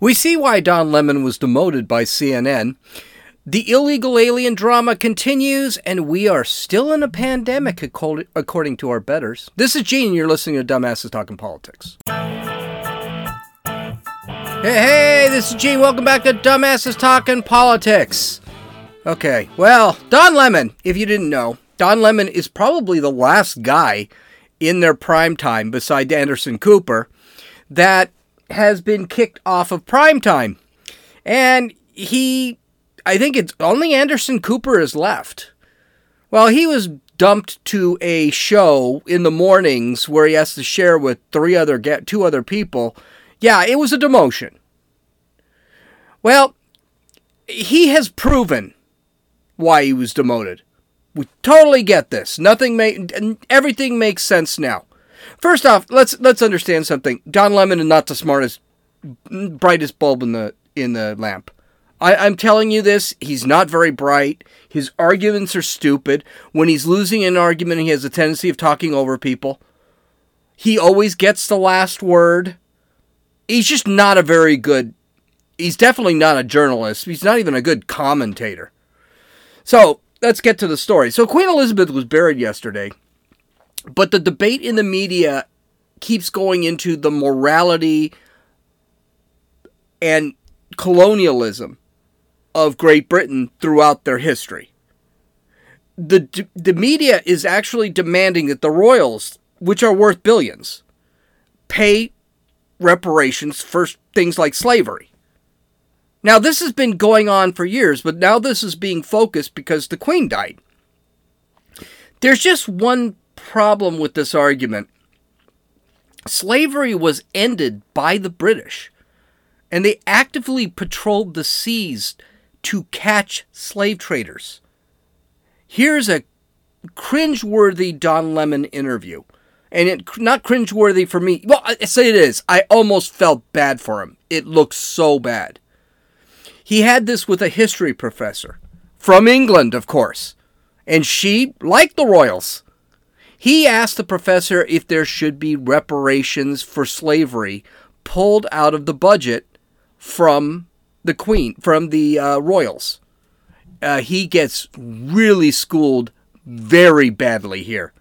We see why Don Lemon was demoted by CNN. The illegal alien drama continues, and we are still in a pandemic, according to our betters. This is Gene, and you're listening to Dumbasses Talking Politics. Hey, hey, this is Gene. Welcome back to Dumbasses Talking Politics. Okay, well, Don Lemon, if you didn't know, Don Lemon is probably the last guy in their prime time, beside Anderson Cooper, that has been kicked off of prime time. And he, I think it's only Anderson Cooper is left. Well, he was dumped to a show in the mornings where he has to share with three other get two other people. Yeah, it was a demotion. Well, he has proven why he was demoted. We totally get this. Nothing make everything makes sense now. First off, let's let's understand something. Don Lemon is not the smartest, brightest bulb in the in the lamp. I, I'm telling you this. He's not very bright. His arguments are stupid. When he's losing an argument, he has a tendency of talking over people. He always gets the last word. He's just not a very good. He's definitely not a journalist. He's not even a good commentator. So let's get to the story. So Queen Elizabeth was buried yesterday, but the debate in the media keeps going into the morality and colonialism of Great Britain throughout their history. The, the media is actually demanding that the royals, which are worth billions, pay reparations for things like slavery. Now, this has been going on for years, but now this is being focused because the Queen died. There's just one problem with this argument slavery was ended by the British, and they actively patrolled the seas to catch slave traders. Here's a cringeworthy Don Lemon interview. And it not cringeworthy for me. Well, I say it is. I almost felt bad for him. It looks so bad. He had this with a history professor from England, of course, and she liked the royals. He asked the professor if there should be reparations for slavery pulled out of the budget from the queen, from the uh, royals. Uh, he gets really schooled very badly here.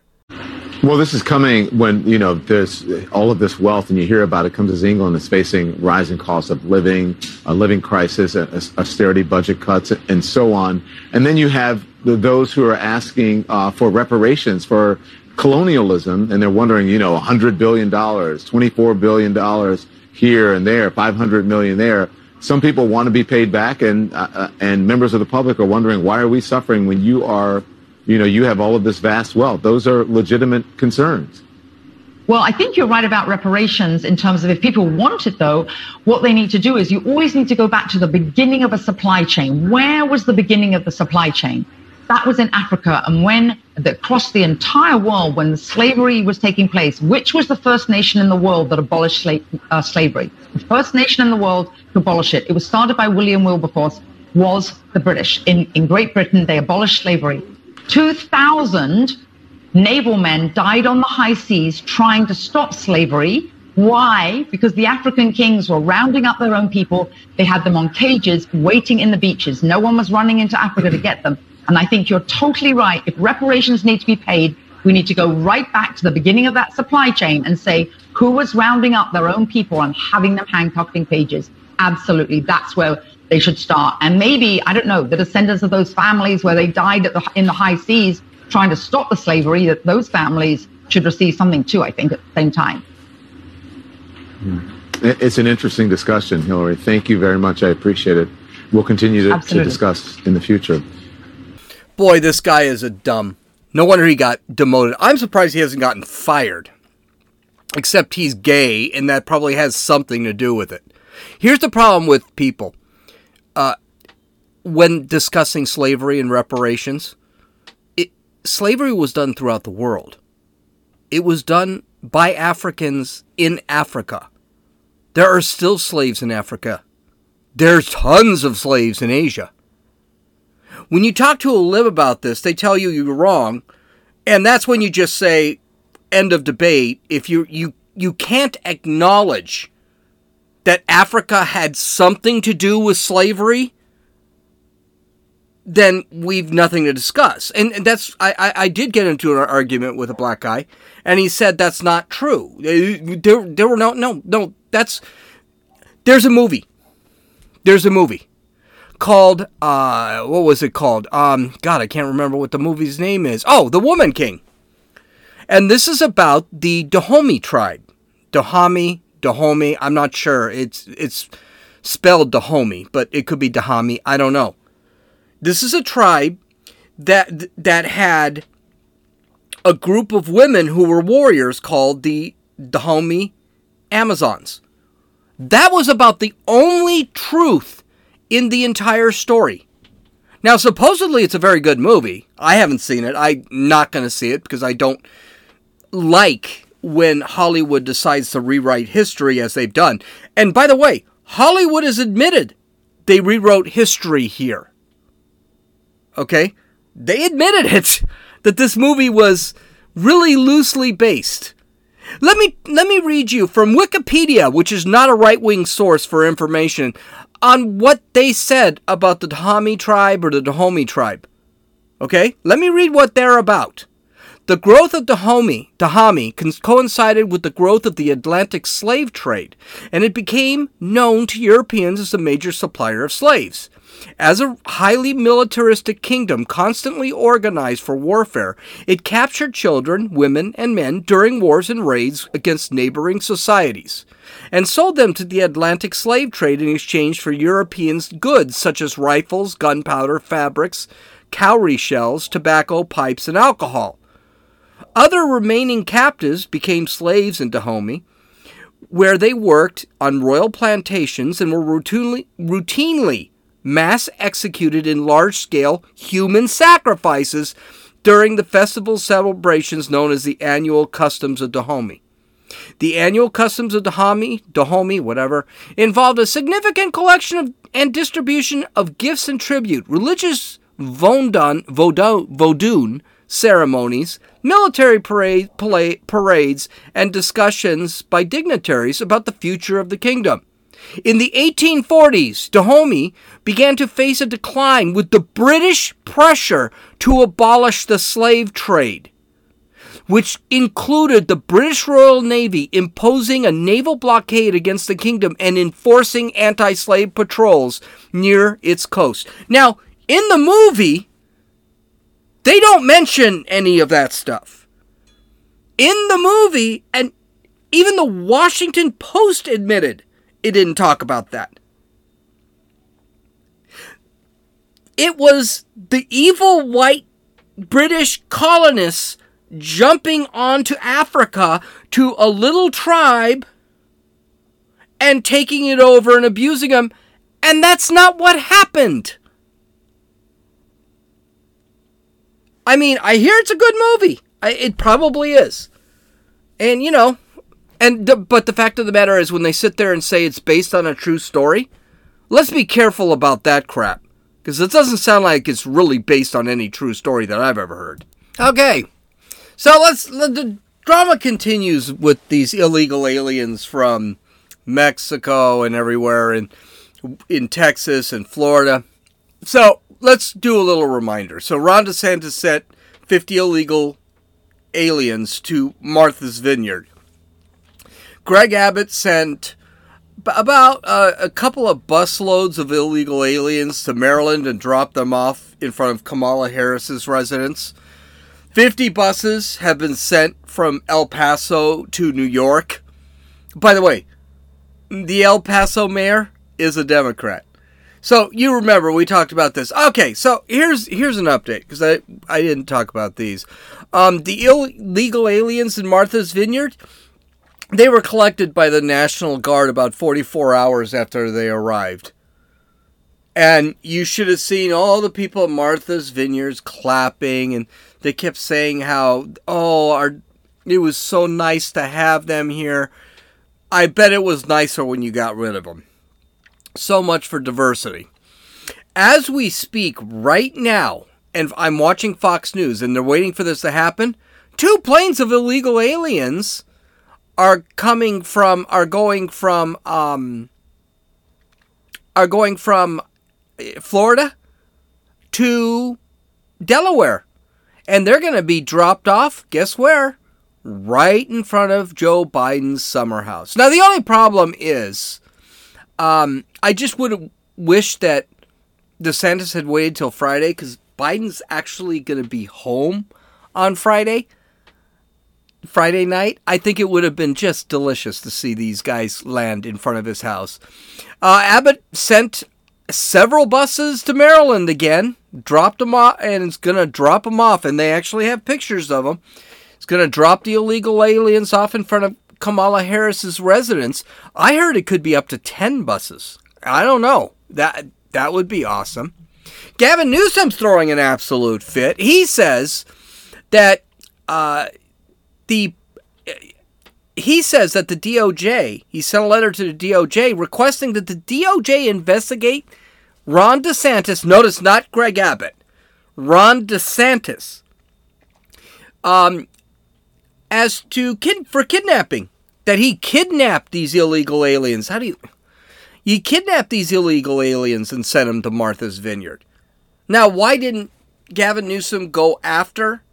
Well, this is coming when, you know, there's all of this wealth and you hear about it comes as England is facing rising costs of living, a living crisis, austerity budget cuts, and so on. And then you have the, those who are asking uh, for reparations for colonialism and they're wondering, you know, $100 billion, $24 billion here and there, 500 million there. Some people want to be paid back and, uh, uh, and members of the public are wondering, why are we suffering when you are you know, you have all of this vast wealth. Those are legitimate concerns. Well, I think you're right about reparations in terms of if people want it, though, what they need to do is you always need to go back to the beginning of a supply chain. Where was the beginning of the supply chain? That was in Africa. And when that crossed the entire world, when slavery was taking place, which was the first nation in the world that abolished sla- uh, slavery? The first nation in the world to abolish it. It was started by William Wilberforce, was the British. In, in Great Britain, they abolished slavery. 2,000 naval men died on the high seas trying to stop slavery. Why? Because the African kings were rounding up their own people. They had them on cages waiting in the beaches. No one was running into Africa to get them. And I think you're totally right. If reparations need to be paid, we need to go right back to the beginning of that supply chain and say who was rounding up their own people and having them handcuffed in cages. Absolutely. That's where they should start. And maybe, I don't know, the descendants of those families where they died the, in the high seas trying to stop the slavery, that those families should receive something too, I think, at the same time. Hmm. It's an interesting discussion, Hillary. Thank you very much. I appreciate it. We'll continue to, to discuss in the future. Boy, this guy is a dumb. No wonder he got demoted. I'm surprised he hasn't gotten fired. Except he's gay, and that probably has something to do with it. Here's the problem with people uh, when discussing slavery and reparations, it, slavery was done throughout the world. It was done by Africans in Africa. There are still slaves in Africa. There's tons of slaves in Asia. When you talk to a lib about this, they tell you you're wrong, and that's when you just say end of debate if you you you can't acknowledge that Africa had something to do with slavery, then we've nothing to discuss. And, and that's I, I, I did get into an argument with a black guy, and he said that's not true. There, there were no no no that's there's a movie. There's a movie called uh what was it called? Um god, I can't remember what the movie's name is. Oh, The Woman King. And this is about the Dahomey tribe. Dahomey, Dahomey, I'm not sure. It's it's spelled Dahomey, but it could be Dahomey, I don't know. This is a tribe that that had a group of women who were warriors called the Dahomey Amazons. That was about the only truth in the entire story. Now, supposedly it's a very good movie. I haven't seen it. I'm not going to see it because I don't like when Hollywood decides to rewrite history as they've done. And by the way, Hollywood has admitted they rewrote history here. Okay? They admitted it that this movie was really loosely based. Let me let me read you from Wikipedia, which is not a right-wing source for information on what they said about the Dahomey tribe or the Dahomey tribe. Okay? Let me read what they're about. The growth of Dahomey, Dahomey coincided with the growth of the Atlantic slave trade, and it became known to Europeans as a major supplier of slaves. As a highly militaristic kingdom constantly organized for warfare, it captured children, women, and men during wars and raids against neighboring societies, and sold them to the Atlantic slave trade in exchange for Europeans' goods such as rifles, gunpowder, fabrics, cowrie shells, tobacco, pipes, and alcohol. Other remaining captives became slaves in Dahomey, where they worked on royal plantations and were routinely, routinely mass executed in large scale human sacrifices during the festival celebrations known as the annual customs of Dahomey. The annual customs of Dahomey, Dahomey, whatever, involved a significant collection of, and distribution of gifts and tribute, religious vodun, vodun ceremonies, military parade, parades, and discussions by dignitaries about the future of the kingdom. In the 1840s, Dahomey began to face a decline with the British pressure to abolish the slave trade, which included the British Royal Navy imposing a naval blockade against the kingdom and enforcing anti slave patrols near its coast. Now, in the movie, they don't mention any of that stuff. In the movie, and even the Washington Post admitted it didn't talk about that. It was the evil white British colonists jumping onto Africa to a little tribe and taking it over and abusing them. And that's not what happened. I mean, I hear it's a good movie. I, it probably is. And, you know, and but the fact of the matter is when they sit there and say it's based on a true story, let's be careful about that crap because it doesn't sound like it's really based on any true story that I've ever heard. Okay. So let's the drama continues with these illegal aliens from Mexico and everywhere and in Texas and Florida. So let's do a little reminder. So Ron DeSantis sent 50 illegal aliens to Martha's Vineyard. Greg Abbott sent about uh, a couple of busloads of illegal aliens to Maryland and dropped them off in front of Kamala Harris's residence. 50 buses have been sent from El Paso to New York. By the way, the El Paso mayor is a Democrat. So you remember we talked about this. Okay, so here's here's an update because I I didn't talk about these. Um, the illegal aliens in Martha's Vineyard, they were collected by the National Guard about 44 hours after they arrived. And you should have seen all the people at Martha's Vineyards clapping, and they kept saying how, oh, our, it was so nice to have them here. I bet it was nicer when you got rid of them. So much for diversity. As we speak right now, and I'm watching Fox News and they're waiting for this to happen, two planes of illegal aliens are coming from, are going from um, are going from Florida to Delaware. And they're going to be dropped off, guess where? Right in front of Joe Biden's summer house. Now, the only problem is um, I just would wish that DeSantis had waited till Friday because Biden's actually going to be home on Friday. Friday night, I think it would have been just delicious to see these guys land in front of his house. Uh, Abbott sent several buses to Maryland again, dropped them off, and it's going to drop them off. And they actually have pictures of them. It's going to drop the illegal aliens off in front of Kamala Harris's residence. I heard it could be up to 10 buses. I don't know. That that would be awesome. Gavin Newsom's throwing an absolute fit. He says that uh, the he says that the DOJ, he sent a letter to the DOJ requesting that the DOJ investigate Ron DeSantis, notice not Greg Abbott, Ron DeSantis, um, as to kid for kidnapping. That he kidnapped these illegal aliens. How do you you kidnapped these illegal aliens and sent them to Martha's Vineyard? Now, why didn't Gavin Newsom go after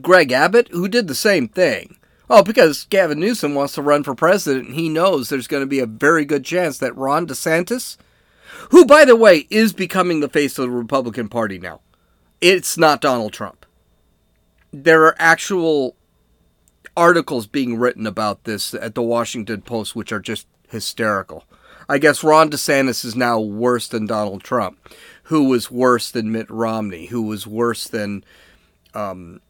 Greg Abbott, who did the same thing? Oh, because Gavin Newsom wants to run for president, and he knows there's going to be a very good chance that Ron DeSantis, who, by the way, is becoming the face of the Republican Party now, it's not Donald Trump. There are actual articles being written about this at the Washington Post, which are just hysterical. I guess Ron DeSantis is now worse than Donald Trump, who was worse than Mitt Romney, who was worse than um,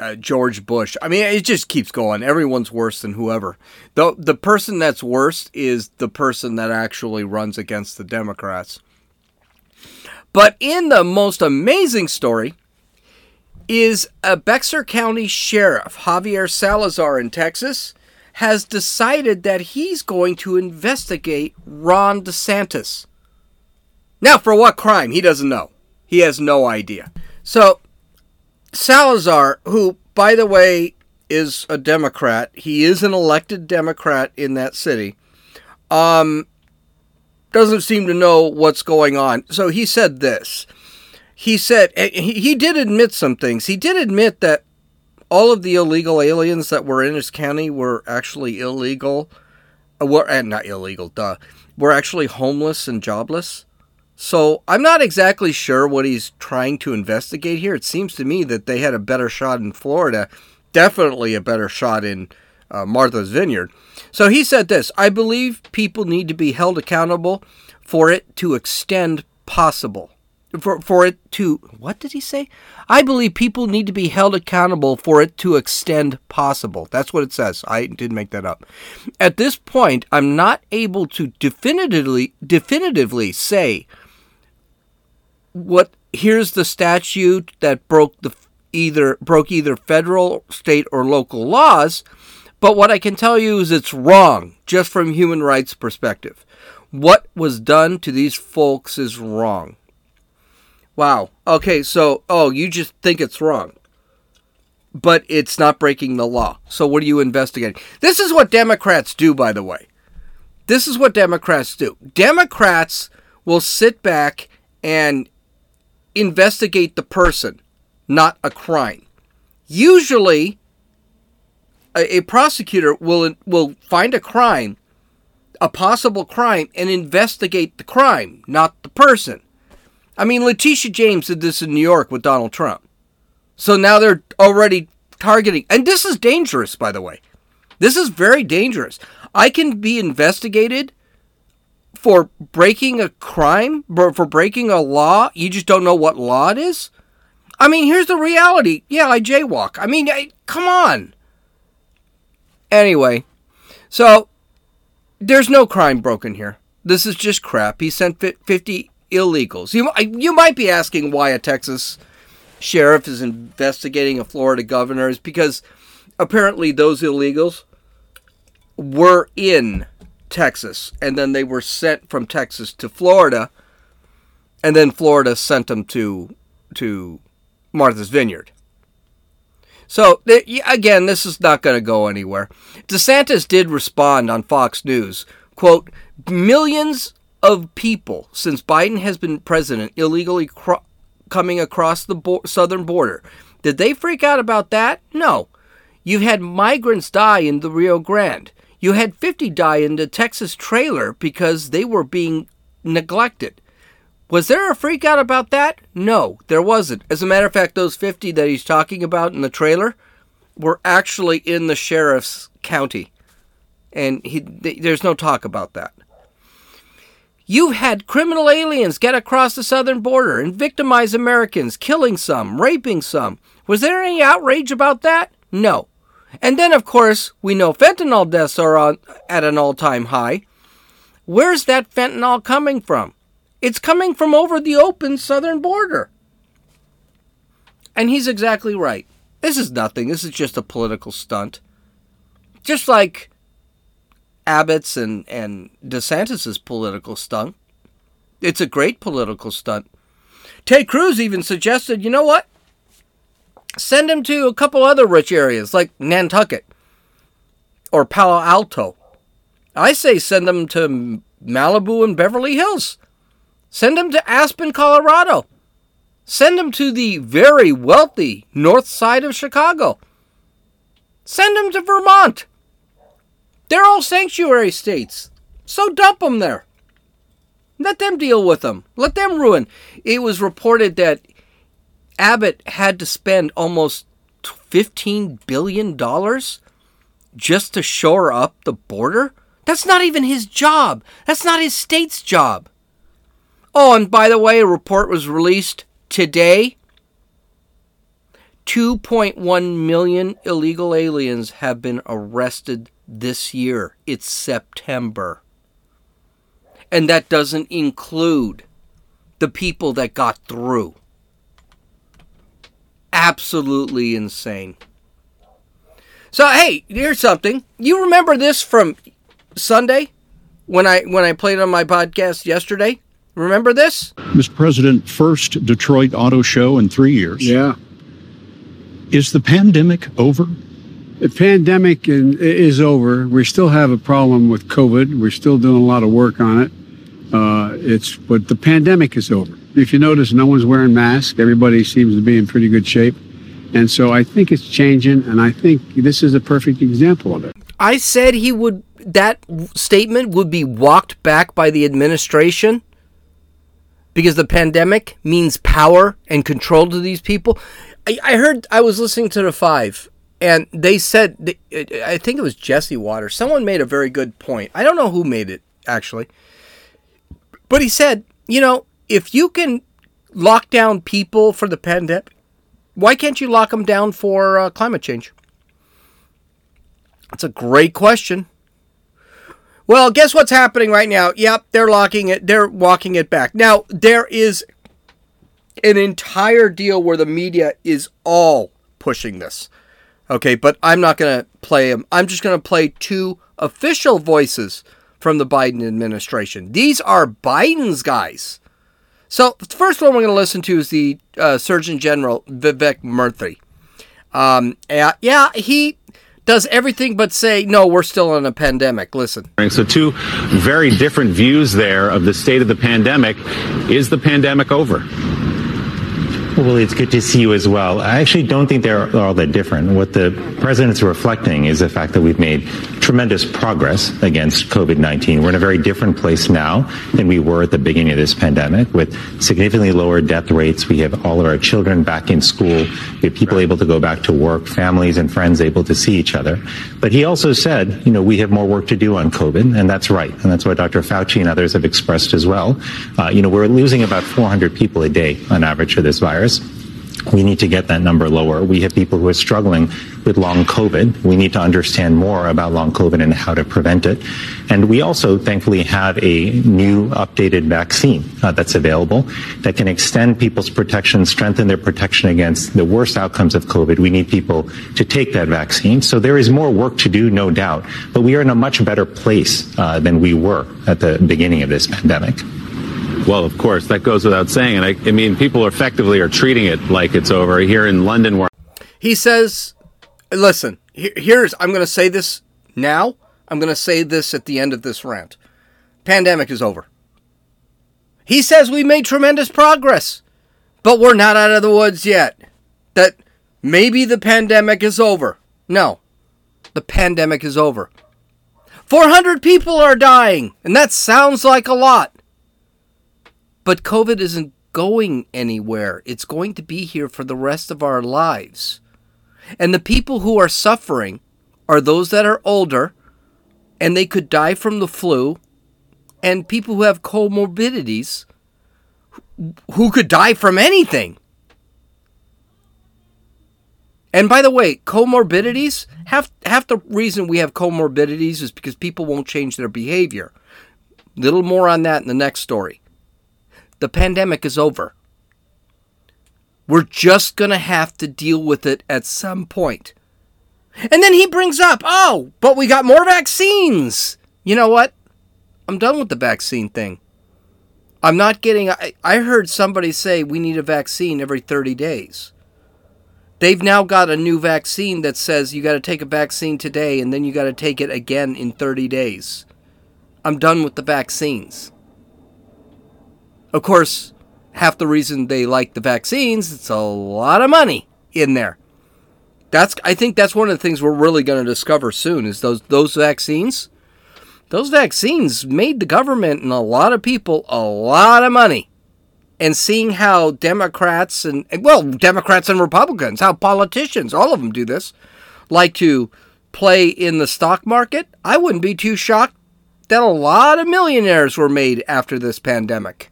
uh, George Bush. I mean, it just keeps going. Everyone's worse than whoever. The the person that's worst is the person that actually runs against the Democrats. But in the most amazing story is a Bexar County Sheriff, Javier Salazar in Texas, has decided that he's going to investigate Ron DeSantis. Now, for what crime? He doesn't know. He has no idea. So, Salazar, who, by the way, is a Democrat, he is an elected Democrat in that city, um, doesn't seem to know what's going on. So he said this. He said, he did admit some things. He did admit that all of the illegal aliens that were in his county were actually illegal. Uh, were, and not illegal, duh. Were actually homeless and jobless. So I'm not exactly sure what he's trying to investigate here. It seems to me that they had a better shot in Florida, definitely a better shot in uh, Martha's Vineyard. So he said this I believe people need to be held accountable for it to extend possible. For, for it to, what did he say? I believe people need to be held accountable for it to extend possible. That's what it says. I didn't make that up. At this point, I'm not able to definitively, definitively say what here's the statute that broke the either broke either federal, state, or local laws. But what I can tell you is it's wrong, just from human rights perspective. What was done to these folks is wrong. Wow. Okay, so oh, you just think it's wrong. But it's not breaking the law. So what are you investigating? This is what Democrats do, by the way. This is what Democrats do. Democrats will sit back and investigate the person, not a crime. Usually, a, a prosecutor will will find a crime, a possible crime, and investigate the crime, not the person. I mean, Letitia James did this in New York with Donald Trump. So now they're already targeting, and this is dangerous, by the way. This is very dangerous. I can be investigated for breaking a crime, for breaking a law, you just don't know what law it is? I mean, here's the reality. Yeah, I jaywalk. I mean, I, come on. Anyway, so there's no crime broken here. This is just crap. He sent 50 illegals. You, you might be asking why a Texas sheriff is investigating a Florida governor is because apparently those illegals were in Texas, and then they were sent from Texas to Florida, and then Florida sent them to to Martha's Vineyard. So again, this is not going to go anywhere. DeSantis did respond on Fox News. "Quote: Millions of people since Biden has been president illegally cro- coming across the bo- southern border. Did they freak out about that? No. You've had migrants die in the Rio Grande. You had 50 die in the Texas trailer because they were being neglected. Was there a freak out about that? No, there wasn't. As a matter of fact, those 50 that he's talking about in the trailer were actually in the sheriff's county. And he, there's no talk about that. You've had criminal aliens get across the southern border and victimize Americans, killing some, raping some. Was there any outrage about that? No. And then, of course, we know fentanyl deaths are on, at an all time high. Where's that fentanyl coming from? It's coming from over the open southern border. And he's exactly right. This is nothing. This is just a political stunt. Just like Abbott's and, and DeSantis's political stunt. It's a great political stunt. Ted Cruz even suggested, you know what? Send him to a couple other rich areas like Nantucket or Palo Alto. I say send him to Malibu and Beverly Hills. Send him to Aspen, Colorado. Send him to the very wealthy north side of Chicago. Send him to Vermont. They're all sanctuary states. So dump them there. Let them deal with them. Let them ruin. It was reported that Abbott had to spend almost $15 billion just to shore up the border. That's not even his job. That's not his state's job. Oh, and by the way, a report was released today. 2.1 million illegal aliens have been arrested this year. It's September. And that doesn't include the people that got through. Absolutely insane. So hey, here's something. You remember this from Sunday when I when I played on my podcast yesterday? Remember this? Mr. President, first Detroit Auto Show in 3 years. Yeah. Is the pandemic over? The pandemic is over. We still have a problem with COVID. We're still doing a lot of work on it. Uh, it's but the pandemic is over. If you notice, no one's wearing masks. Everybody seems to be in pretty good shape, and so I think it's changing. And I think this is a perfect example of it. I said he would. That statement would be walked back by the administration because the pandemic means power and control to these people. I, I heard. I was listening to the Five and they said I think it was Jesse Watters. Someone made a very good point. I don't know who made it actually, but he said, you know, if you can lock down people for the pandemic, why can't you lock them down for uh, climate change? That's a great question. Well, guess what's happening right now? Yep, they're locking it. They're walking it back. Now there is an entire deal where the media is all pushing this. Okay, but I'm not going to play them. I'm just going to play two official voices from the Biden administration. These are Biden's guys. So, the first one we're going to listen to is the uh, Surgeon General Vivek Murthy. Um, yeah, yeah, he does everything but say, no, we're still in a pandemic. Listen. So, two very different views there of the state of the pandemic. Is the pandemic over? Well, it's good to see you as well. I actually don't think they're all that different. What the president's reflecting is the fact that we've made tremendous progress against COVID-19. We're in a very different place now than we were at the beginning of this pandemic with significantly lower death rates. We have all of our children back in school. We have people able to go back to work, families and friends able to see each other. But he also said, you know, we have more work to do on COVID, and that's right. And that's what Dr. Fauci and others have expressed as well. Uh, you know, we're losing about 400 people a day on average for this virus. We need to get that number lower. We have people who are struggling with long COVID. We need to understand more about long COVID and how to prevent it. And we also, thankfully, have a new updated vaccine uh, that's available that can extend people's protection, strengthen their protection against the worst outcomes of COVID. We need people to take that vaccine. So there is more work to do, no doubt. But we are in a much better place uh, than we were at the beginning of this pandemic. Well, of course, that goes without saying. And I, I mean, people effectively are treating it like it's over. Here in London, where he says, listen, here's, I'm going to say this now. I'm going to say this at the end of this rant. Pandemic is over. He says we made tremendous progress, but we're not out of the woods yet. That maybe the pandemic is over. No, the pandemic is over. 400 people are dying, and that sounds like a lot. But COVID isn't going anywhere. It's going to be here for the rest of our lives. And the people who are suffering are those that are older and they could die from the flu, and people who have comorbidities who could die from anything. And by the way, comorbidities, half, half the reason we have comorbidities is because people won't change their behavior. Little more on that in the next story. The pandemic is over. We're just going to have to deal with it at some point. And then he brings up, oh, but we got more vaccines. You know what? I'm done with the vaccine thing. I'm not getting. I, I heard somebody say we need a vaccine every 30 days. They've now got a new vaccine that says you got to take a vaccine today and then you got to take it again in 30 days. I'm done with the vaccines. Of course, half the reason they like the vaccines, it's a lot of money in there. That's I think that's one of the things we're really going to discover soon is those those vaccines. Those vaccines made the government and a lot of people a lot of money. And seeing how Democrats and well, Democrats and Republicans, how politicians, all of them do this, like to play in the stock market, I wouldn't be too shocked that a lot of millionaires were made after this pandemic.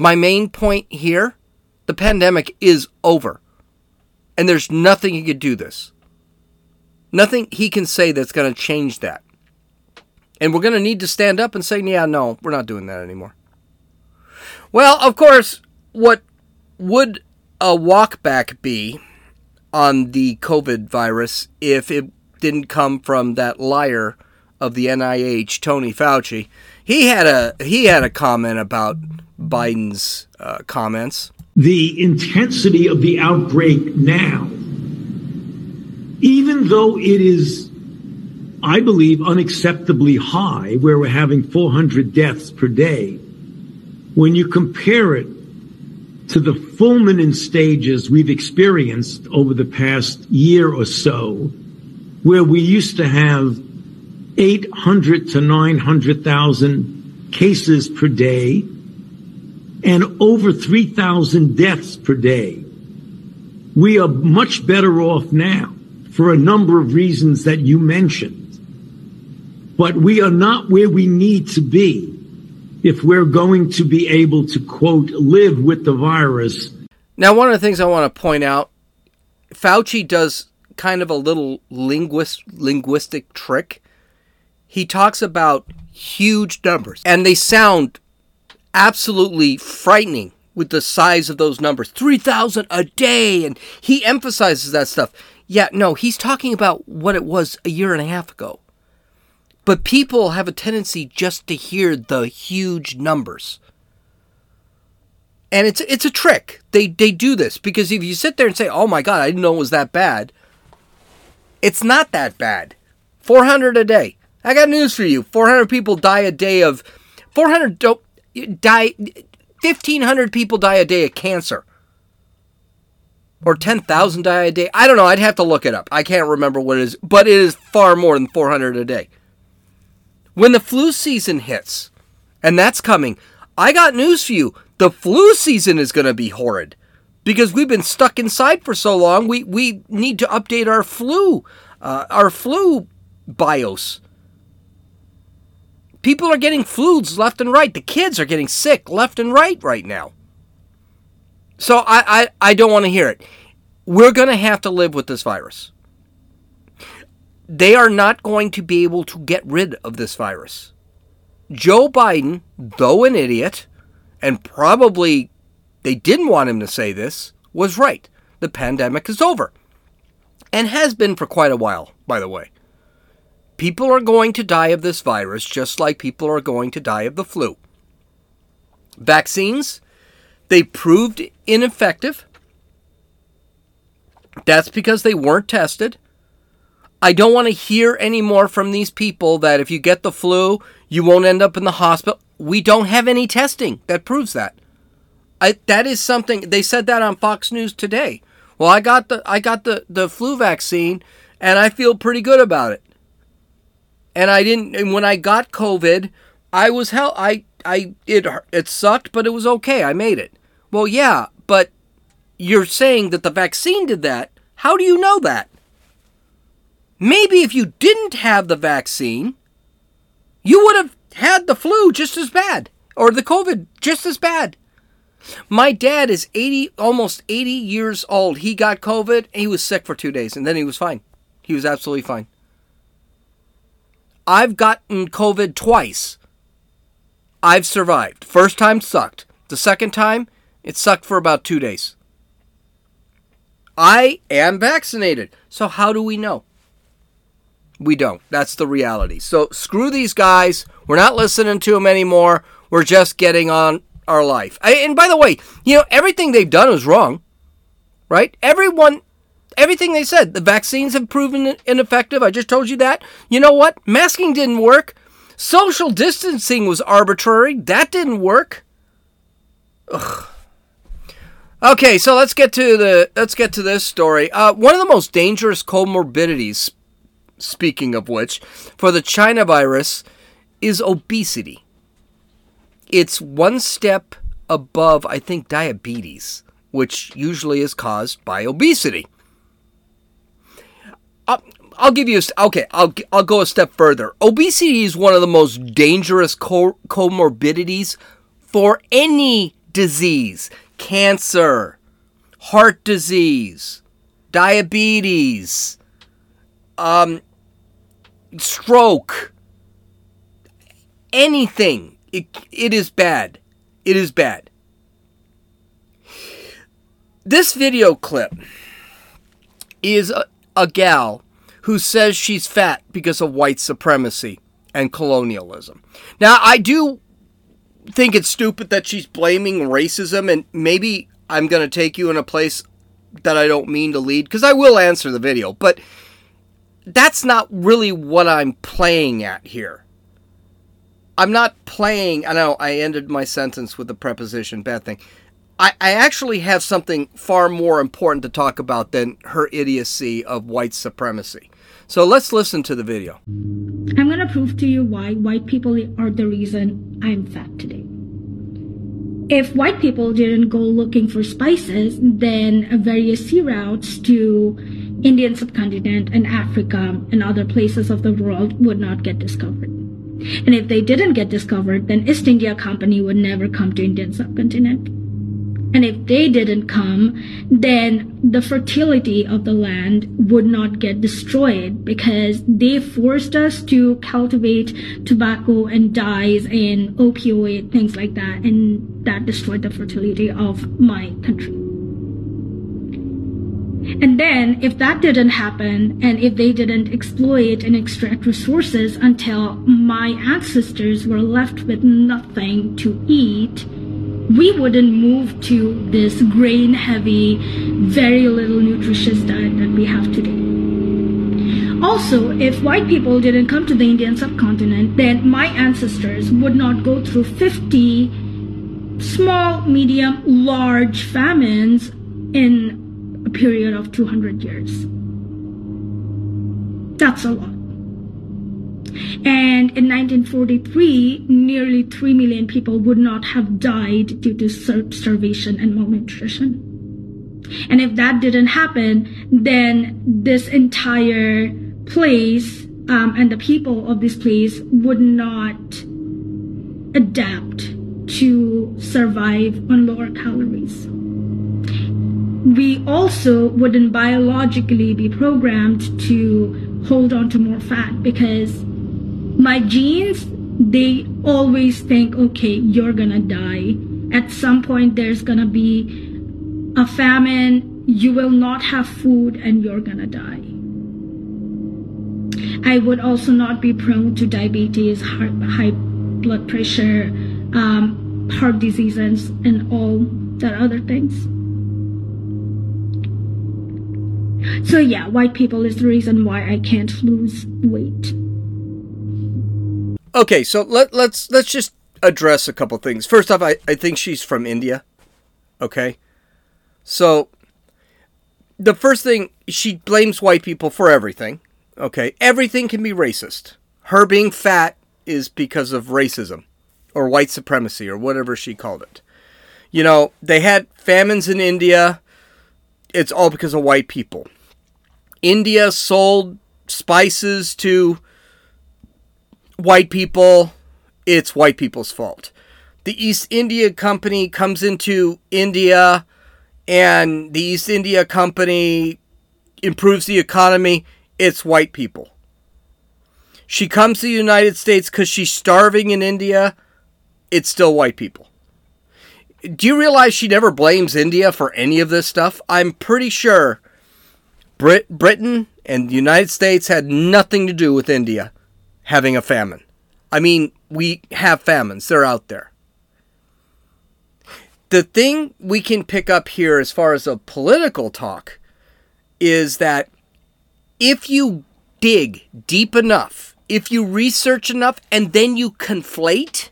My main point here, the pandemic is over. And there's nothing he could do this. Nothing he can say that's going to change that. And we're going to need to stand up and say, yeah, no, we're not doing that anymore. Well, of course, what would a walkback be on the COVID virus if it didn't come from that liar of the NIH, Tony Fauci? He had a he had a comment about Biden's uh, comments? The intensity of the outbreak now, even though it is, I believe, unacceptably high, where we're having 400 deaths per day, when you compare it to the fulminant stages we've experienced over the past year or so, where we used to have 800 to 900,000 cases per day, and over 3,000 deaths per day. We are much better off now for a number of reasons that you mentioned. But we are not where we need to be if we're going to be able to, quote, live with the virus. Now, one of the things I want to point out Fauci does kind of a little linguist, linguistic trick. He talks about huge numbers, and they sound absolutely frightening with the size of those numbers 3,000 a day. And he emphasizes that stuff. Yeah, no, he's talking about what it was a year and a half ago. But people have a tendency just to hear the huge numbers. And it's it's a trick. They they do this because if you sit there and say, "Oh my god, I didn't know it was that bad." It's not that bad. 400 a day. I got news for you. 400 people die a day of 400 don't die 1500 people die a day of cancer or 10,000 die a day. I don't know. I'd have to look it up. I can't remember what it is, but it is far more than 400 a day. When the flu season hits, and that's coming, I got news for you. The flu season is going to be horrid because we've been stuck inside for so long. We we need to update our flu, uh, our flu BIOS. People are getting flus left and right. The kids are getting sick left and right right now. So I, I, I don't want to hear it. We're going to have to live with this virus. They are not going to be able to get rid of this virus. Joe Biden, though an idiot, and probably they didn't want him to say this, was right. The pandemic is over. And has been for quite a while, by the way. People are going to die of this virus just like people are going to die of the flu. Vaccines, they proved ineffective. That's because they weren't tested. I don't want to hear any more from these people that if you get the flu, you won't end up in the hospital. we don't have any testing that proves that. I, that is something they said that on Fox News today. Well, I got the I got the, the flu vaccine and I feel pretty good about it. And I didn't and when I got COVID, I was hell I I it it sucked, but it was okay. I made it. Well, yeah, but you're saying that the vaccine did that. How do you know that? Maybe if you didn't have the vaccine, you would have had the flu just as bad or the COVID just as bad. My dad is 80, almost 80 years old. He got COVID and he was sick for two days and then he was fine. He was absolutely fine. I've gotten COVID twice. I've survived. First time sucked. The second time, it sucked for about two days. I am vaccinated. So how do we know? We don't. That's the reality. So screw these guys. We're not listening to them anymore. We're just getting on our life. I, and by the way, you know, everything they've done is wrong, right? Everyone, everything they said, the vaccines have proven ineffective. I just told you that. You know what? Masking didn't work. Social distancing was arbitrary. That didn't work. Ugh. Okay, so let's get to the let's get to this story. Uh, one of the most dangerous comorbidities, speaking of which, for the China virus is obesity it's one step above, I think, diabetes, which usually is caused by obesity. I'll, I'll give you a, okay. I'll I'll go a step further. Obesity is one of the most dangerous co- comorbidities for any disease: cancer, heart disease, diabetes, um, stroke, anything it, it is bad. It is bad. This video clip is a, a gal who says she's fat because of white supremacy and colonialism. Now, I do think it's stupid that she's blaming racism, and maybe I'm going to take you in a place that I don't mean to lead because I will answer the video, but that's not really what I'm playing at here. I'm not playing. I know I ended my sentence with a preposition bad thing. I, I actually have something far more important to talk about than her idiocy of white supremacy. So let's listen to the video. I'm going to prove to you why white people are the reason I'm fat today. If white people didn't go looking for spices, then various sea routes to Indian subcontinent and Africa and other places of the world would not get discovered. And if they didn't get discovered, then East India Company would never come to Indian subcontinent. And if they didn't come, then the fertility of the land would not get destroyed because they forced us to cultivate tobacco and dyes and opioid, things like that. And that destroyed the fertility of my country. And then, if that didn't happen, and if they didn't exploit and extract resources until my ancestors were left with nothing to eat, we wouldn't move to this grain heavy, very little nutritious diet that we have today. Also, if white people didn't come to the Indian subcontinent, then my ancestors would not go through 50 small, medium, large famines in a period of 200 years. That's a lot. And in 1943, nearly 3 million people would not have died due to starvation and malnutrition. And if that didn't happen, then this entire place um, and the people of this place would not adapt to survive on lower calories we also wouldn't biologically be programmed to hold on to more fat because my genes they always think okay you're gonna die. At some point there's gonna be a famine you will not have food and you're gonna die. I would also not be prone to diabetes heart, high blood pressure um, heart diseases and all that other things. So yeah, white people is the reason why I can't lose weight. Okay, so let let's let's just address a couple things. First off, I, I think she's from India. Okay. So, the first thing, she blames white people for everything. Okay. Everything can be racist. Her being fat is because of racism or white supremacy or whatever she called it. You know, they had famines in India. It's all because of white people. India sold spices to white people. It's white people's fault. The East India Company comes into India and the East India Company improves the economy. It's white people. She comes to the United States because she's starving in India. It's still white people. Do you realize she never blames India for any of this stuff? I'm pretty sure Brit- Britain and the United States had nothing to do with India having a famine. I mean, we have famines, they're out there. The thing we can pick up here as far as a political talk is that if you dig deep enough, if you research enough, and then you conflate,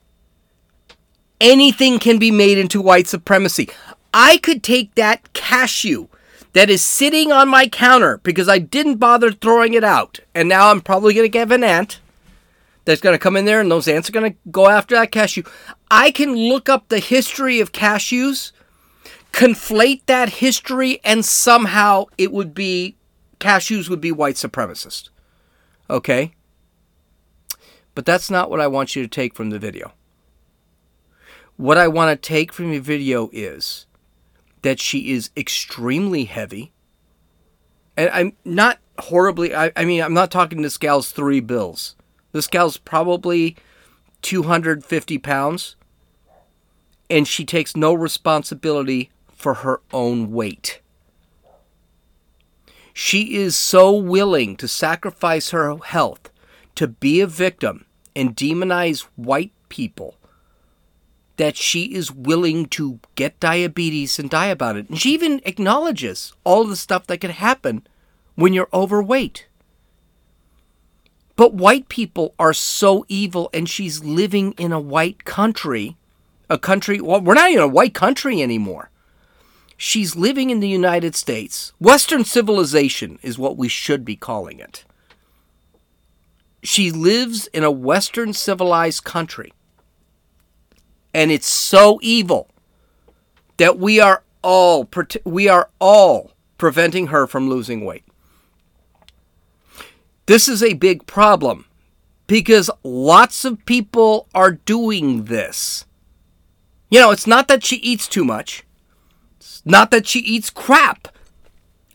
anything can be made into white supremacy. I could take that cashew that is sitting on my counter because I didn't bother throwing it out, and now I'm probably going to give an ant that's going to come in there, and those ants are going to go after that cashew. I can look up the history of cashews, conflate that history, and somehow it would be cashews would be white supremacist. Okay? But that's not what I want you to take from the video. What I want to take from the video is that she is extremely heavy. And I'm not horribly, I, I mean, I'm not talking this gal's three bills. This gal's probably 250 pounds. And she takes no responsibility for her own weight. She is so willing to sacrifice her health to be a victim and demonize white people that she is willing to get diabetes and die about it. And she even acknowledges all the stuff that can happen when you're overweight. But white people are so evil, and she's living in a white country. A country, well, we're not even a white country anymore. She's living in the United States. Western civilization is what we should be calling it. She lives in a Western civilized country. And it's so evil that we are all we are all preventing her from losing weight. This is a big problem because lots of people are doing this. You know, it's not that she eats too much. It's not that she eats crap.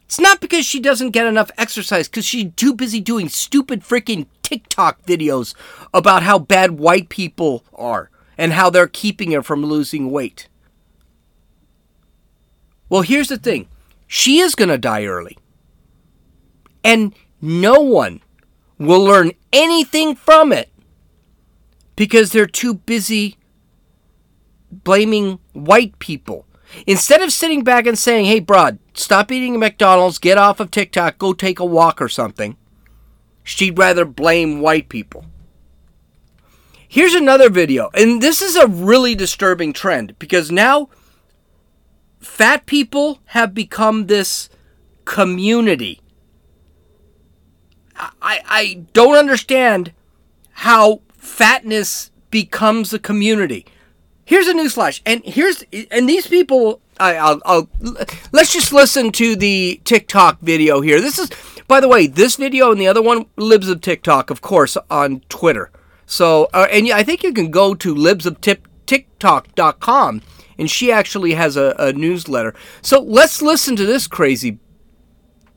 It's not because she doesn't get enough exercise, because she's too busy doing stupid freaking TikTok videos about how bad white people are and how they're keeping her from losing weight. Well, here's the thing she is going to die early. And no one will learn anything from it because they're too busy blaming white people. Instead of sitting back and saying, hey, Broad, stop eating McDonald's, get off of TikTok, go take a walk or something, she'd rather blame white people. Here's another video, and this is a really disturbing trend because now fat people have become this community. I, I don't understand how fatness becomes a community. Here's a newsflash, and here's and these people. I, I'll, I'll let's just listen to the TikTok video here. This is, by the way, this video and the other one Libs of TikTok, of course, on Twitter. So, uh, and I think you can go to libsoftiktok.com and she actually has a, a newsletter. So let's listen to this crazy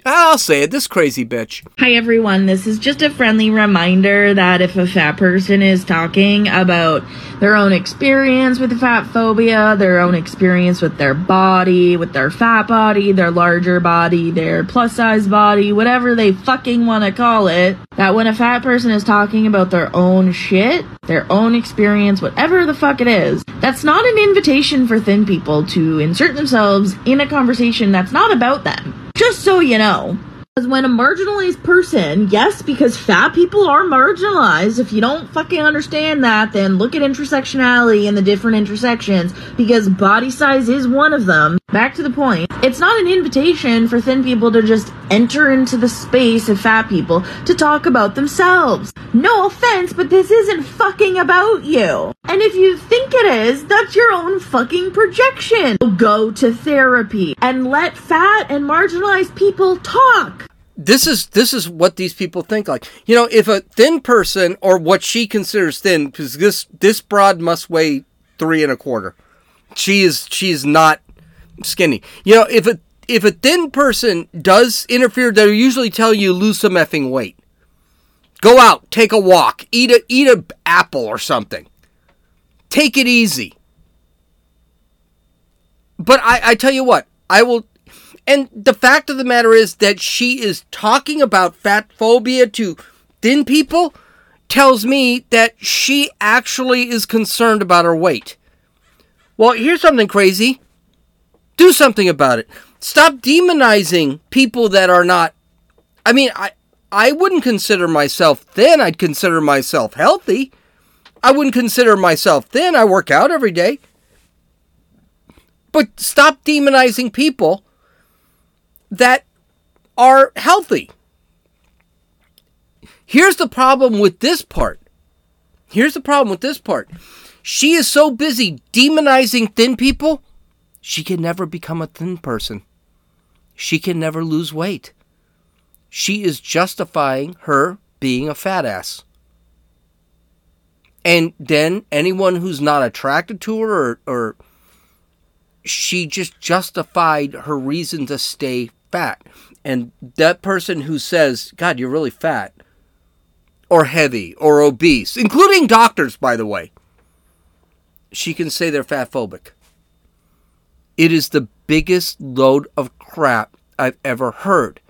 I'll say it, this crazy bitch. Hi everyone, this is just a friendly reminder that if a fat person is talking about their own experience with fat phobia, their own experience with their body, with their fat body, their larger body, their plus size body, whatever they fucking want to call it, that when a fat person is talking about their own shit, their own experience, whatever the fuck it is, that's not an invitation for thin people to insert themselves in a conversation that's not about them. Just so you know. Because when a marginalized person, yes, because fat people are marginalized. If you don't fucking understand that, then look at intersectionality and the different intersections, because body size is one of them. Back to the point, it's not an invitation for thin people to just enter into the space of fat people to talk about themselves. No offense, but this isn't fucking about you. And if you think it is, that's your own fucking projection. Go to therapy and let fat and marginalized people talk. This is this is what these people think like. You know, if a thin person or what she considers thin, because this this broad must weigh three and a quarter. She is she's not skinny. You know, if a if a thin person does interfere, they'll usually tell you lose some effing weight. Go out, take a walk, eat a eat a apple or something. Take it easy. But I, I tell you what, I will and the fact of the matter is that she is talking about fat phobia to thin people tells me that she actually is concerned about her weight. Well, here's something crazy. Do something about it. Stop demonizing people that are not I mean, I I wouldn't consider myself thin. I'd consider myself healthy. I wouldn't consider myself thin. I work out every day. But stop demonizing people that are healthy. Here's the problem with this part. Here's the problem with this part. She is so busy demonizing thin people, she can never become a thin person. She can never lose weight. She is justifying her being a fat ass. And then anyone who's not attracted to her or, or she just justified her reason to stay fat. And that person who says, God, you're really fat, or heavy, or obese, including doctors, by the way, she can say they're fat phobic. It is the biggest load of crap I've ever heard.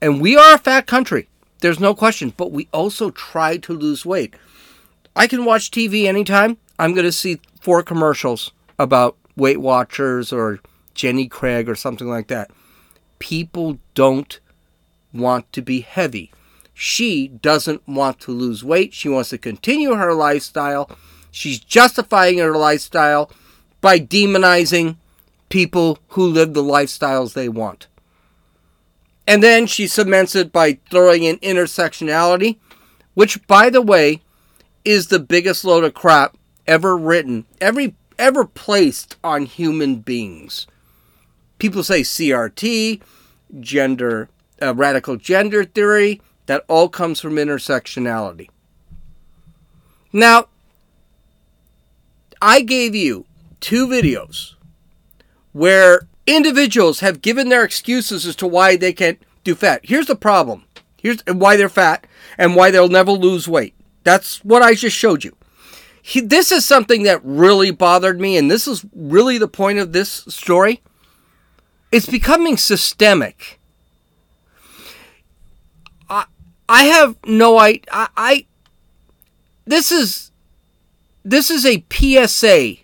And we are a fat country. There's no question. But we also try to lose weight. I can watch TV anytime. I'm going to see four commercials about Weight Watchers or Jenny Craig or something like that people don't want to be heavy. She doesn't want to lose weight. She wants to continue her lifestyle. She's justifying her lifestyle by demonizing people who live the lifestyles they want. And then she cements it by throwing in intersectionality, which, by the way, is the biggest load of crap ever written, every ever placed on human beings. People say CRT, gender, uh, radical gender theory, that all comes from intersectionality. Now, I gave you two videos where individuals have given their excuses as to why they can't do fat. Here's the problem. Here's why they're fat and why they'll never lose weight. That's what I just showed you. He, this is something that really bothered me, and this is really the point of this story. It's becoming systemic. I I have no I, I, I this is this is a PSA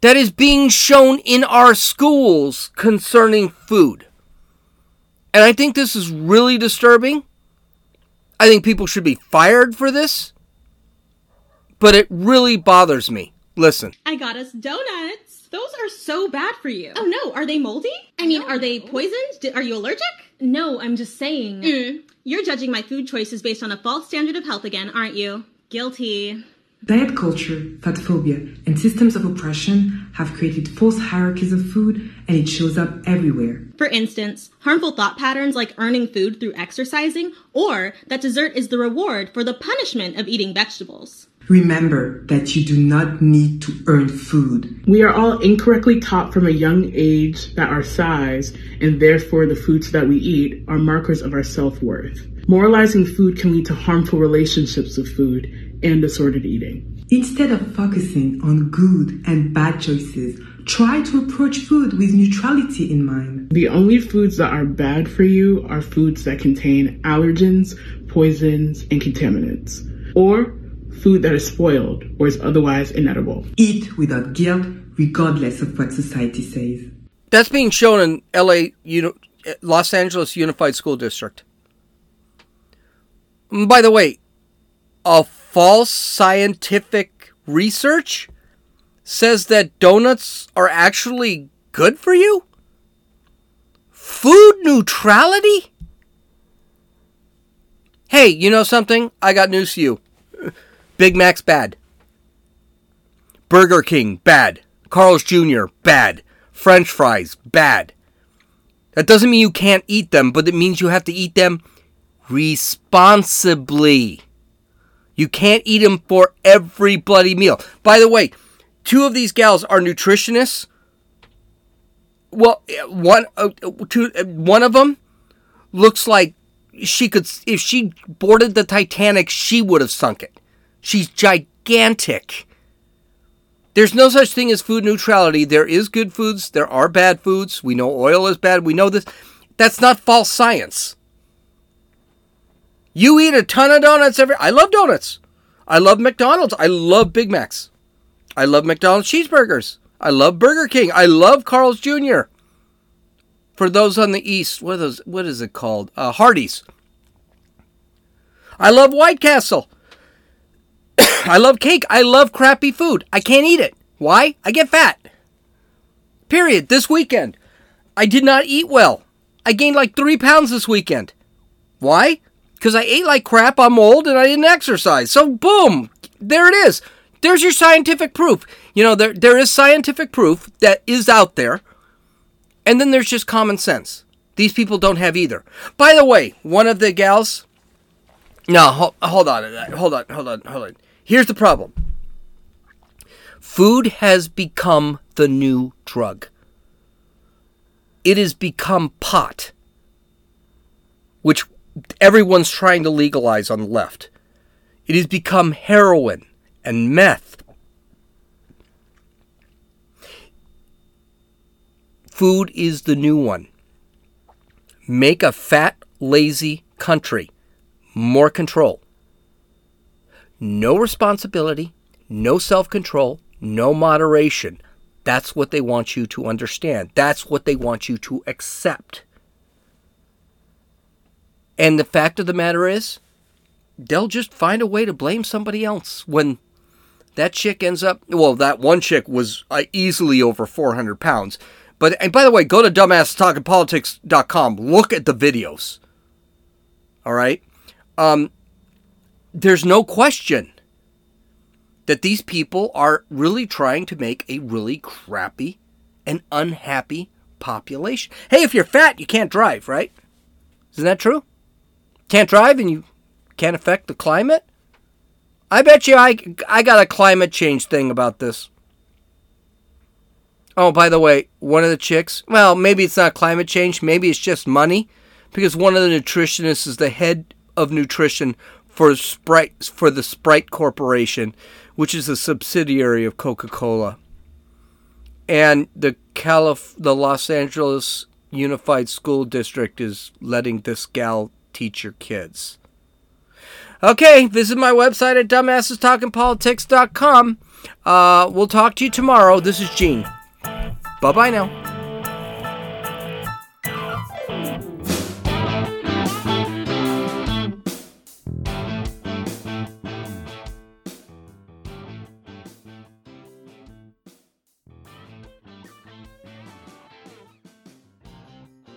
that is being shown in our schools concerning food. And I think this is really disturbing. I think people should be fired for this. But it really bothers me. Listen. I got us donuts. Those are so bad for you. Oh no, are they moldy? I mean, are they poisoned? Are you allergic? No, I'm just saying. Mm. You're judging my food choices based on a false standard of health again, aren't you? Guilty. Diet culture, fat phobia, and systems of oppression have created false hierarchies of food, and it shows up everywhere. For instance, harmful thought patterns like earning food through exercising, or that dessert is the reward for the punishment of eating vegetables. Remember that you do not need to earn food. We are all incorrectly taught from a young age that our size, and therefore the foods that we eat, are markers of our self worth. Moralizing food can lead to harmful relationships with food and disordered eating. Instead of focusing on good and bad choices, try to approach food with neutrality in mind. The only foods that are bad for you are foods that contain allergens, poisons, and contaminants. Or food that is spoiled or is otherwise inedible. Eat without guilt, regardless of what society says. That's being shown in LA, you know, Los Angeles Unified School District. And by the way, a false scientific research says that donuts are actually good for you? Food neutrality? Hey, you know something? I got news for you. Big Mac's bad. Burger King, bad. Carl's Jr., bad. French fries, bad. That doesn't mean you can't eat them, but it means you have to eat them responsibly. You can't eat them for every bloody meal. By the way, two of these gals are nutritionists. Well, one, uh, two, uh, one of them looks like she could, if she boarded the Titanic, she would have sunk it. She's gigantic. There's no such thing as food neutrality. There is good foods, there are bad foods. We know oil is bad. We know this. That's not false science. You eat a ton of donuts every I love donuts. I love McDonald's. I love Big Macs. I love McDonald's cheeseburgers. I love Burger King. I love Carl's Jr. For those on the east, what is what is it called? Uh, Hardee's. I love White Castle. I love cake. I love crappy food. I can't eat it. Why? I get fat. Period. This weekend, I did not eat well. I gained like three pounds this weekend. Why? Because I ate like crap, I'm old, and I didn't exercise. So, boom, there it is. There's your scientific proof. You know, there, there is scientific proof that is out there. And then there's just common sense. These people don't have either. By the way, one of the gals. No, hold, hold on. Hold on. Hold on. Hold on. Here's the problem food has become the new drug, it has become pot, which everyone's trying to legalize on the left. It has become heroin and meth. Food is the new one. Make a fat, lazy country more control no responsibility, no self control, no moderation. That's what they want you to understand. That's what they want you to accept. And the fact of the matter is, they'll just find a way to blame somebody else when that chick ends up. Well, that one chick was uh, easily over 400 pounds. But and by the way, go to dumbasstalkingpolitics.com. Look at the videos. All right. Um, there's no question that these people are really trying to make a really crappy and unhappy population. Hey, if you're fat, you can't drive, right? Isn't that true? Can't drive and you can't affect the climate? I bet you I, I got a climate change thing about this. Oh, by the way, one of the chicks, well, maybe it's not climate change, maybe it's just money, because one of the nutritionists is the head of nutrition for Sprite for the Sprite Corporation, which is a subsidiary of Coca-Cola. And the Calif- the Los Angeles Unified School District is letting this gal teach your kids. Okay, visit my website at dumbassestalkingpolitics.com. Uh, we'll talk to you tomorrow. This is Gene. Bye bye now.